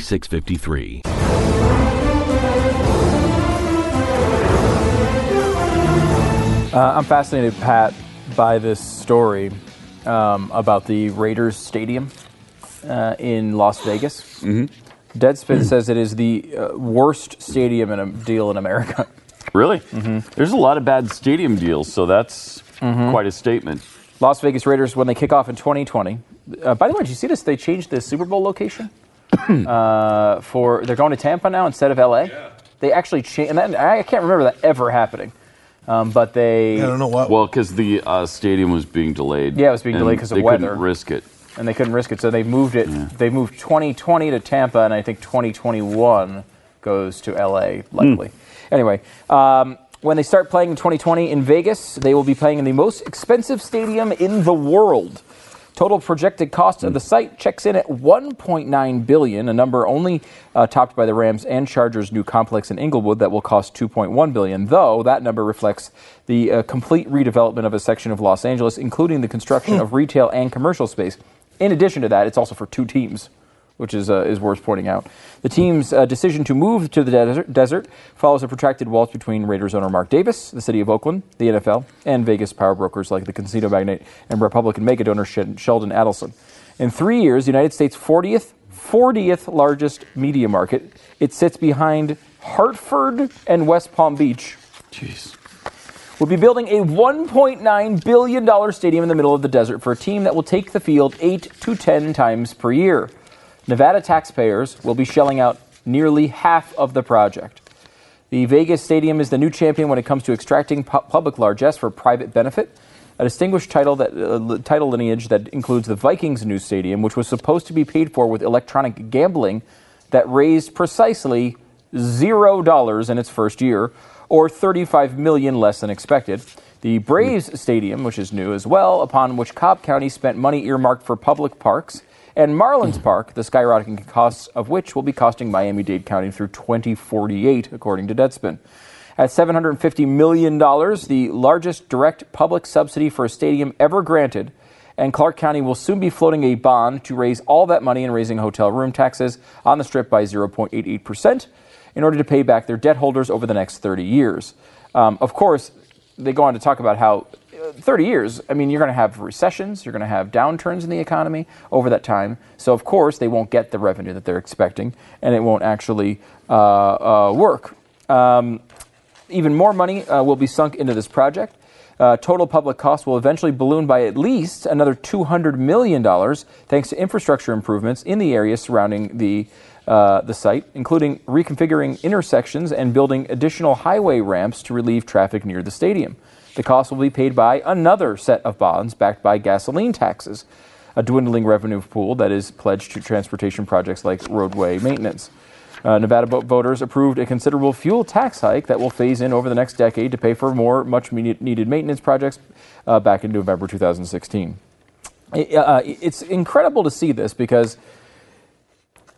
4653. Uh, I'm fascinated, Pat, by this story um, about the Raiders Stadium uh, in Las Vegas. Mm-hmm. Deadspin says it is the uh, worst stadium in a deal in America. Really? Mm-hmm. There's a lot of bad stadium deals, so that's mm-hmm. quite a statement. Las Vegas Raiders, when they kick off in 2020. Uh, by the way, did you see this? They changed the Super Bowl location. Uh, for they're going to Tampa now instead of LA. Yeah. They actually changed, and that, I can't remember that ever happening. Um, but they, I don't know what. Well, because the uh, stadium was being delayed. Yeah, it was being delayed because of they weather. They couldn't risk it. And they couldn't risk it, so they moved it. Yeah. They moved 2020 to Tampa, and I think 2021 goes to LA, likely. Mm. Anyway, um, when they start playing in 2020 in Vegas, they will be playing in the most expensive stadium in the world. Total projected cost of the site checks in at 1.9 billion, a number only uh, topped by the Rams and Chargers new complex in Inglewood that will cost 2.1 billion. Though that number reflects the uh, complete redevelopment of a section of Los Angeles, including the construction of retail and commercial space. In addition to that, it's also for two teams which is, uh, is worth pointing out. The team's uh, decision to move to the desert, desert, follows a protracted waltz between Raiders owner Mark Davis, the city of Oakland, the NFL, and Vegas power brokers like the casino magnate and Republican mega donor Sheldon Adelson. In three years, the United States' 40th, 40th largest media market, it sits behind Hartford and West Palm Beach. Jeez. Will be building a $1.9 billion stadium in the middle of the desert for a team that will take the field 8 to 10 times per year. Nevada taxpayers will be shelling out nearly half of the project. The Vegas Stadium is the new champion when it comes to extracting pu- public largesse for private benefit, a distinguished title that uh, title lineage that includes the Vikings' new stadium, which was supposed to be paid for with electronic gambling that raised precisely zero dollars in its first year, or 35 million less than expected. The Braves Stadium, which is new as well, upon which Cobb County spent money earmarked for public parks and Marlins Park, the skyrocketing costs of which will be costing Miami Dade County through 2048, according to Deadspin. At $750 million, the largest direct public subsidy for a stadium ever granted, and Clark County will soon be floating a bond to raise all that money and raising hotel room taxes on the strip by 0.88% in order to pay back their debt holders over the next 30 years. Um, of course, they go on to talk about how 30 years, I mean, you're going to have recessions, you're going to have downturns in the economy over that time. So, of course, they won't get the revenue that they're expecting, and it won't actually uh, uh, work. Um, even more money uh, will be sunk into this project. Uh, total public costs will eventually balloon by at least another $200 million thanks to infrastructure improvements in the area surrounding the, uh, the site, including reconfiguring intersections and building additional highway ramps to relieve traffic near the stadium. The cost will be paid by another set of bonds backed by gasoline taxes, a dwindling revenue pool that is pledged to transportation projects like roadway maintenance. Uh, Nevada voters approved a considerable fuel tax hike that will phase in over the next decade to pay for more much needed maintenance projects uh, back in November 2016. It, uh, it's incredible to see this because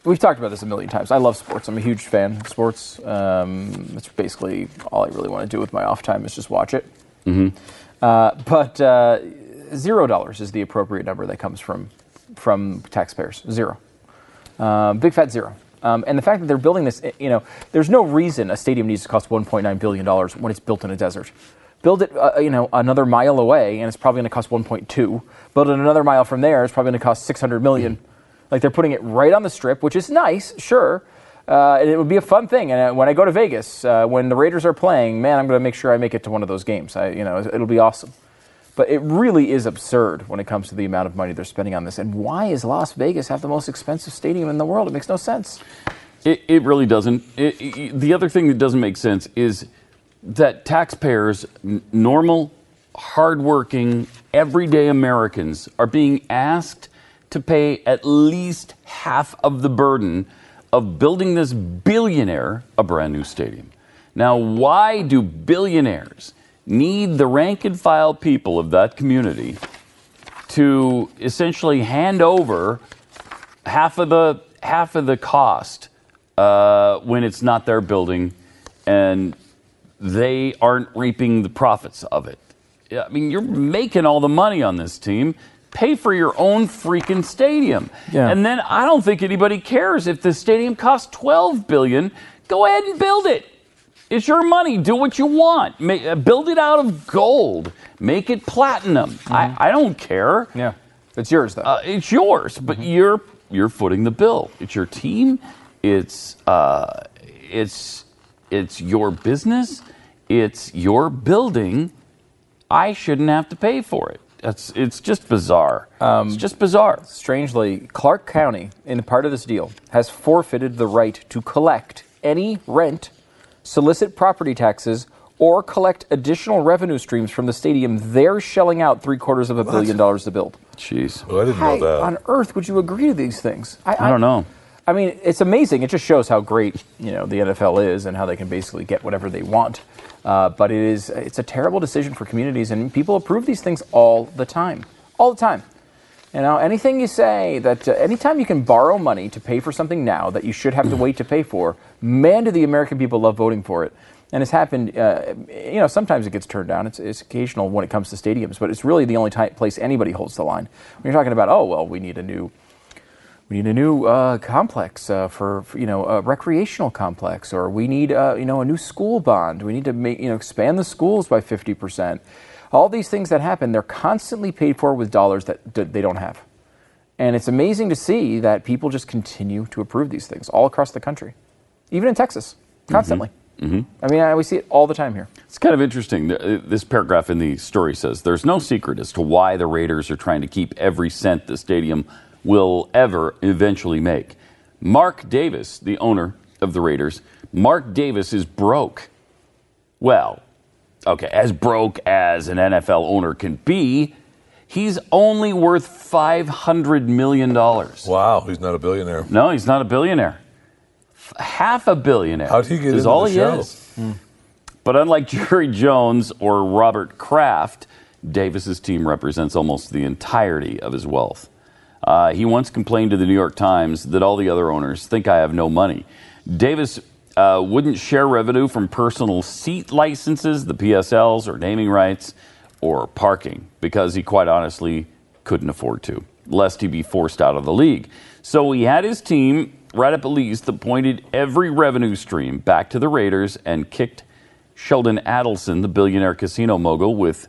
we've talked about this a million times. I love sports. I'm a huge fan of sports. Um, it's basically all I really want to do with my off time is just watch it. Mm-hmm. Uh, but uh, zero dollars is the appropriate number that comes from from taxpayers. Zero, uh, big fat zero. Um, and the fact that they're building this, you know, there's no reason a stadium needs to cost 1.9 billion dollars when it's built in a desert. build it, uh, you know, another mile away, and it's probably going to cost 1.2. Build it another mile from there, it's probably going to cost 600 million. Like they're putting it right on the strip, which is nice, sure. Uh, it would be a fun thing. And uh, when I go to Vegas, uh, when the Raiders are playing, man, I'm going to make sure I make it to one of those games. I, you know, it'll be awesome. But it really is absurd when it comes to the amount of money they're spending on this. And why is Las Vegas have the most expensive stadium in the world? It makes no sense. It, it really doesn't. It, it- the other thing that doesn't make sense is that taxpayers, n- normal, hardworking, everyday Americans, are being asked to pay at least half of the burden of building this billionaire a brand new stadium. Now, why do billionaires need the rank and file people of that community to essentially hand over half of the half of the cost uh, when it's not their building and they aren't reaping the profits of it. I mean, you're making all the money on this team. Pay for your own freaking stadium. Yeah. And then I don't think anybody cares if the stadium costs 12 billion. Go ahead and build it. It's your money. Do what you want. Ma- uh, build it out of gold. Make it platinum. I, I don't care. Yeah. It's yours, though. Uh, it's yours, but you're you're footing the bill. It's your team. It's uh, it's it's your business. It's your building. I shouldn't have to pay for it. That's it's just bizarre. Um, it's just bizarre. Strangely, Clark County, in part of this deal, has forfeited the right to collect any rent, solicit property taxes, or collect additional revenue streams from the stadium they're shelling out three quarters of a billion dollars to build. Jeez. Oh, I didn't How know that. on earth would you agree to these things? I don't know. I mean, it's amazing. It just shows how great you know the NFL is and how they can basically get whatever they want. Uh, but it is it's a terrible decision for communities, and people approve these things all the time, all the time. You know, anything you say that uh, anytime you can borrow money to pay for something now that you should have to wait to pay for, man, do the American people love voting for it. And it's happened. Uh, you know, sometimes it gets turned down. It's, it's occasional when it comes to stadiums, but it's really the only ti place anybody holds the line. When you're talking about, oh well, we need a new we need a new uh, complex uh, for, for, you know a recreational complex, or we need uh, you know a new school bond. We need to make you know expand the schools by fifty percent. All these things that happen, they're constantly paid for with dollars that d- they don't have, and it's amazing to see that people just continue to approve these things all across the country, even in Texas, constantly. I mean, I, we see it all the time here. It's kind of interesting. Uh, This paragraph in the story says there's no secret as to why the Raiders are trying to keep every cent the stadium will ever eventually make. Mark Davis, the owner of the Raiders, Mark Davis is broke. Well, okay, as broke as an NFL owner can be, he's only worth $500 million. Wow, he's not a billionaire. No, he's not a billionaire. Half a billionaire. How'd he get is into all the he show? is. But unlike Jerry Jones or Robert Kraft, Davis's team represents almost the entirety of his wealth. Uh, he once complained to the New York Times that all the other owners think I have no money. Davis uh, wouldn't share revenue from personal seat licenses, the PSLs, or naming rights, or parking because he quite honestly couldn't afford to, lest he be forced out of the league. So he had his team write up a lease that pointed every revenue stream back to the Raiders and kicked Sheldon Adelson, the billionaire casino mogul, with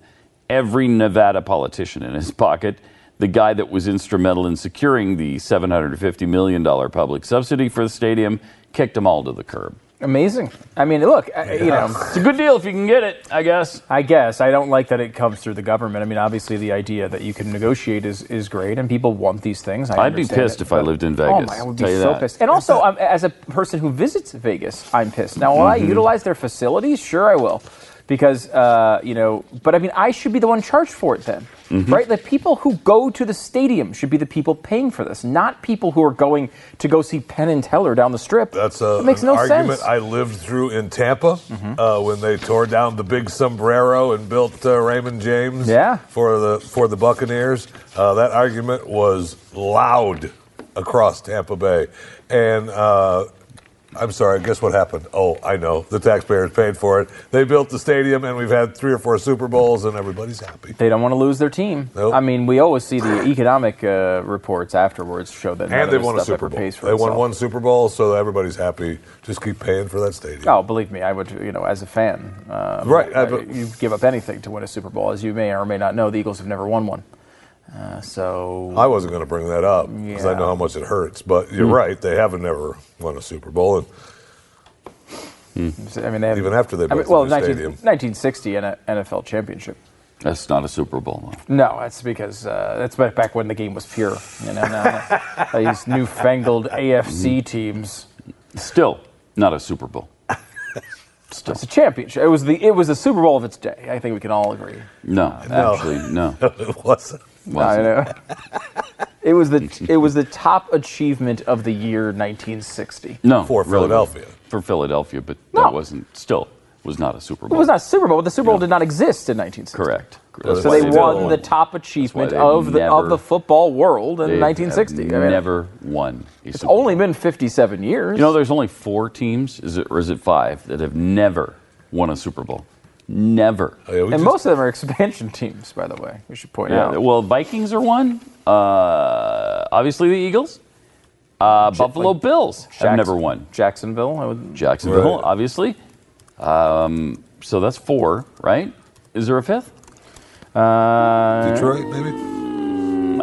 every Nevada politician in his pocket, the guy that was instrumental in securing the $750 million public subsidy for the stadium, kicked them all to the curb. Amazing. I mean, look, I- you know, It's a good deal if you can get it, I guess. I guess I don't like that it comes through the government. I mean, obviously, the idea that you can negotiate is, is great, and people want these things. I I'd be pissed it, if I lived in Vegas. Oh my, I would tell be you so that. pissed. And also, um, as a person who visits Vegas, I'm pissed. Now, will I Mm-hmm. utilize their facilities? Sure, I will, because uh, you know. But I mean, I should be the one charged for it then, Mm-hmm. right? The people who go to the stadium should be the people paying for this, not people who are going to go see Penn and Teller down the strip. That's a, It makes an no argument sense. I lived through in Tampa uh, when they tore down the big sombrero and built uh, Raymond James Yeah. for the for the Buccaneers. Uh, that argument was loud across Tampa Bay, and uh, I'm sorry. Guess what happened? Oh, I know. The taxpayers paid for it. They built the stadium, and we've had three or four Super Bowls, and everybody's happy. They don't want to lose their team. Nope. I mean, we always see the economic uh, reports afterwards show that And they won a Super Bowl. They won one Super Bowl, so everybody's happy. Just keep paying for that stadium. Oh, believe me, I would. You know, as a fan, um, Right, uh, I- but- you give up anything to win a Super Bowl. As you may or may not know, the Eagles have never won one. Uh, so I wasn't going to bring that up because I know how much it hurts. But you're right; they haven't never won a Super Bowl, and I mean, they have, even after they I mean, built well, the new 19, stadium. 1960 and a NFL championship. That's not a Super Bowl. though. No, that's because uh, that's back back when the game was pure. You know, now, these newfangled AFC teams. Still not a Super Bowl. Still. It's a championship. It was the it was the Super Bowl of its day. I think we can all agree. No, actually, no. it wasn't. I know. it was the it was the top achievement of the year 1960. No, For really Philadelphia. For Philadelphia, but No. that wasn't still was not a Super Bowl. It was not Super Bowl, but the Super Bowl did not exist in 1960. correct. That's So why they they won did. the top achievement they've of the of never- the football world in They 1960. have I mean, never won. A it's Super only Bowl. been 57 years. You know, there's only four teams, is it, or is it five, that have never won a Super Bowl? Never. Oh, yeah, and just- most of them are expansion teams, by the way. We should point Yeah, out. well, Vikings are one. Uh, obviously, the Eagles. Uh, Buffalo Bills have Jackson- never won. Jacksonville. I would, Jacksonville, Right. obviously. Um, so that's four, right? Is there a fifth? uh, Detroit, maybe.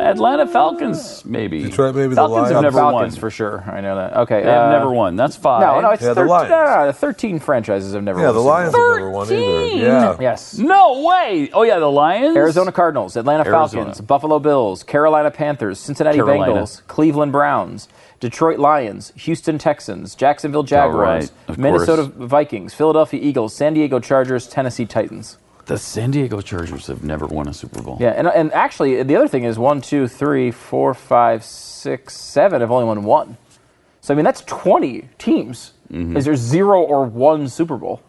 Atlanta Falcons, maybe. Detroit, maybe the Falcons have never Falcons won. for sure. I know that. Okay. They have uh, never won. That's five. No, no, it's Yeah, the 13, Lions. no, no, no, 13 franchises have never Yeah, won. the a Super Lions Bowl. have never won either. Yeah. Yes. No way. Oh yeah, the Lions. Arizona Cardinals, Atlanta Arizona. Falcons, Buffalo Bills, Carolina Panthers, Cincinnati Carolina. Bengals, Cleveland Browns, Detroit Lions, Houston Texans, Jacksonville Jaguars, right, of Minnesota course. Vikings, Philadelphia Eagles, San Diego Chargers, Tennessee Titans. The San Diego Chargers have never won a Super Bowl. Yeah, and, and actually, the other thing is one, two, three, four, five, six, seven have only won one. So, I mean, that's 20 teams. Mm-hmm. Is there zero or one Super Bowl?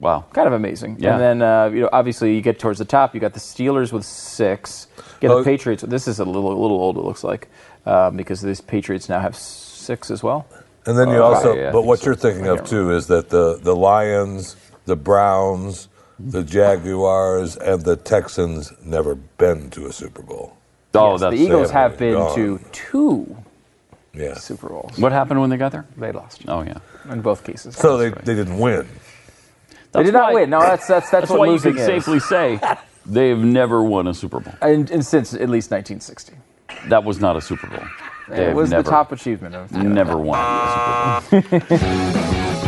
Wow. Kind of amazing. Yeah. And then, uh, you know, obviously you get towards the top. You got the Steelers with six. You get Oh. the Patriots. This is a little, a little old. It looks like um, because these Patriots now have six as well. And then you Uh, also, yeah, but what so. you're thinking of too is that the the Lions, the Browns, the Jaguars, and the Texans never been to a Super Bowl. Oh, Yes, that's the Eagles have been Gone. to two Yeah. Super Bowls. What happened when they got there? They lost Oh yeah. in both cases. So they, they didn't win. they did not win. No, that's that's that's, That's what why you can is. safely say they've never won a Super Bowl. and, and since at least 1960, That was not a Super Bowl. They it was never, the top achievement of. Never won a Super Bowl.